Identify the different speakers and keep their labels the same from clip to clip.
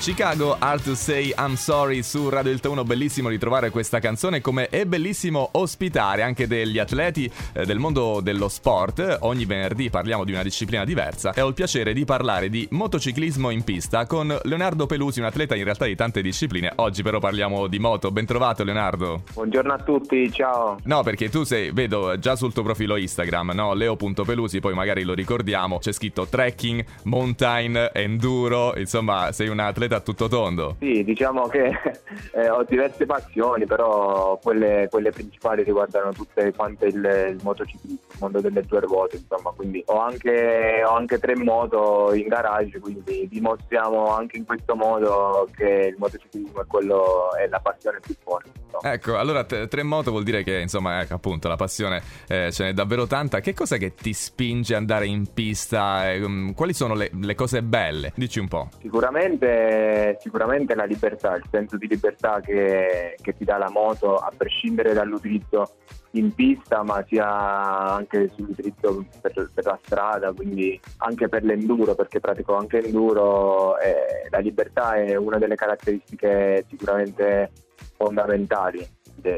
Speaker 1: Chicago, Hard to Say I'm Sorry su Radio Delta 1, bellissimo ritrovare questa canzone come è bellissimo ospitare anche degli atleti eh, del mondo dello sport. Ogni venerdì parliamo di una disciplina diversa e ho il piacere di parlare di motociclismo in pista con Leonardo Pelusi, un atleta in realtà di tante discipline. Oggi però parliamo di moto. Ben trovato Leonardo.
Speaker 2: Buongiorno a tutti, ciao.
Speaker 1: No, perché tu sei, vedo già sul tuo profilo Instagram, no? Leo.pelusi, poi magari lo ricordiamo, c'è scritto trekking, mountain, enduro, insomma sei un atleta a tutto tondo.
Speaker 2: Sì, diciamo che eh, ho diverse passioni, però quelle, quelle, principali riguardano tutte quante il, il motociclismo, il mondo delle due ruote, insomma, quindi ho anche, ho anche tre moto in garage, quindi dimostriamo anche in questo modo che il motociclismo è, quello, è la passione più forte.
Speaker 1: Insomma. Ecco, allora t- tre moto vuol dire che insomma, ecco, appunto, la passione eh, ce n'è davvero tanta. Che cosa che ti spinge ad andare in pista? Eh, quali sono le, le cose belle? Dici un po'.
Speaker 2: Sicuramente sicuramente la libertà, il senso di libertà che, che ti dà la moto a prescindere dall'utilizzo in pista ma sia anche sull'utilizzo per, per, la strada, quindi anche per l'enduro perché pratico anche enduro eh, la libertà è una delle caratteristiche sicuramente fondamentali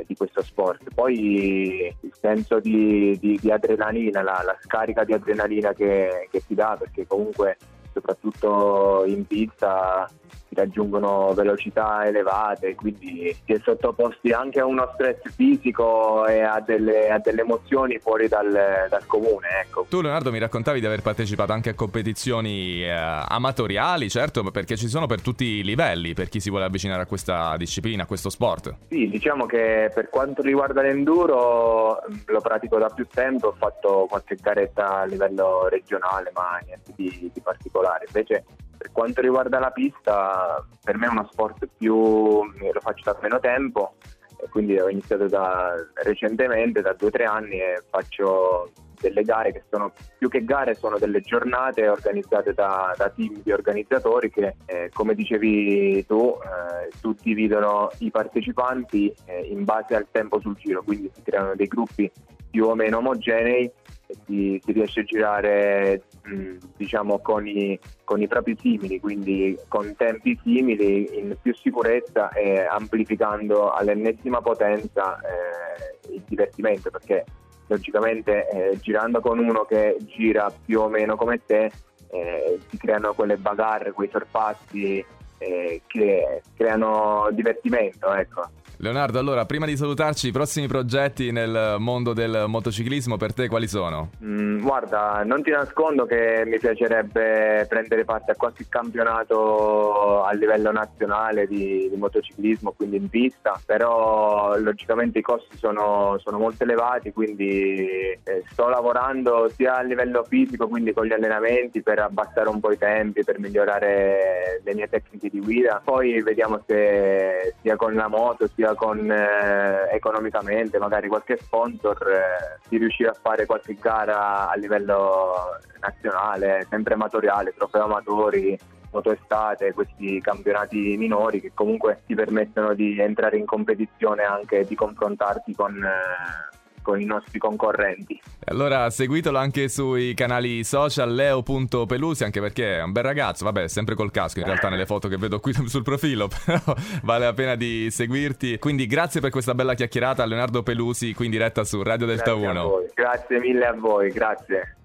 Speaker 2: di questo sport. Poi il senso di, di, di adrenalina, la, la, scarica di adrenalina che, che ti dà perché comunque soprattutto in pista si raggiungono velocità elevate, quindi si è sottoposti anche a uno stress fisico e a delle, a delle emozioni fuori dal, dal, comune. Ecco.
Speaker 1: Tu Leonardo mi raccontavi di aver partecipato anche a competizioni eh, amatoriali, certo, perché ci sono per tutti i livelli, per chi si vuole avvicinare a questa disciplina, a questo sport.
Speaker 2: Sì, diciamo che per quanto riguarda l'enduro lo pratico da più tempo, ho fatto qualche garetta a livello regionale, ma niente di, di particolare. Invece per quanto riguarda la pista, per me è uno sport più, lo faccio da meno tempo, e quindi ho iniziato da, recentemente, da due o tre anni, e faccio delle gare che sono più che gare, sono delle giornate organizzate da, da team di organizzatori che, eh, come dicevi tu, eh, suddividono i partecipanti eh, in base al tempo sul giro, quindi si creano dei gruppi più o meno omogenei si, si riesce a girare diciamo con i, con i, propri simili, quindi con tempi simili in più sicurezza e amplificando all'ennesima potenza eh, il divertimento perché logicamente eh, girando con uno che gira più o meno come te eh, si creano quelle bagarre, quei sorpassi eh, che creano divertimento. Ecco.
Speaker 1: Leonardo, allora, prima di salutarci, i prossimi progetti nel mondo del motociclismo per te quali sono?
Speaker 2: Mm, guarda, non ti nascondo che mi piacerebbe prendere parte a qualche campionato a livello nazionale di, di motociclismo, quindi in pista, però logicamente i costi sono, sono molto elevati, quindi eh, sto lavorando sia a livello fisico, quindi con gli allenamenti, per abbassare un po' i tempi, per migliorare le mie tecniche di guida. Poi vediamo se sia con la moto, sia con eh, economicamente, magari qualche sponsor, eh, di riuscire a fare qualche gara a livello nazionale, sempre amatoriale, trofeo amatori, moto estate, questi campionati minori che comunque ti permettono di entrare in competizione anche di confrontarti con eh, con i nostri concorrenti.
Speaker 1: Allora seguitelo anche sui canali social leo.pelusi anche perché è un bel ragazzo, vabbè sempre col casco in realtà nelle foto che vedo qui sul profilo, però vale la pena di seguirti. Quindi grazie per questa bella chiacchierata Leonardo Pelusi qui in diretta su Radio Delta
Speaker 2: grazie
Speaker 1: 1.
Speaker 2: Grazie mille a voi, grazie.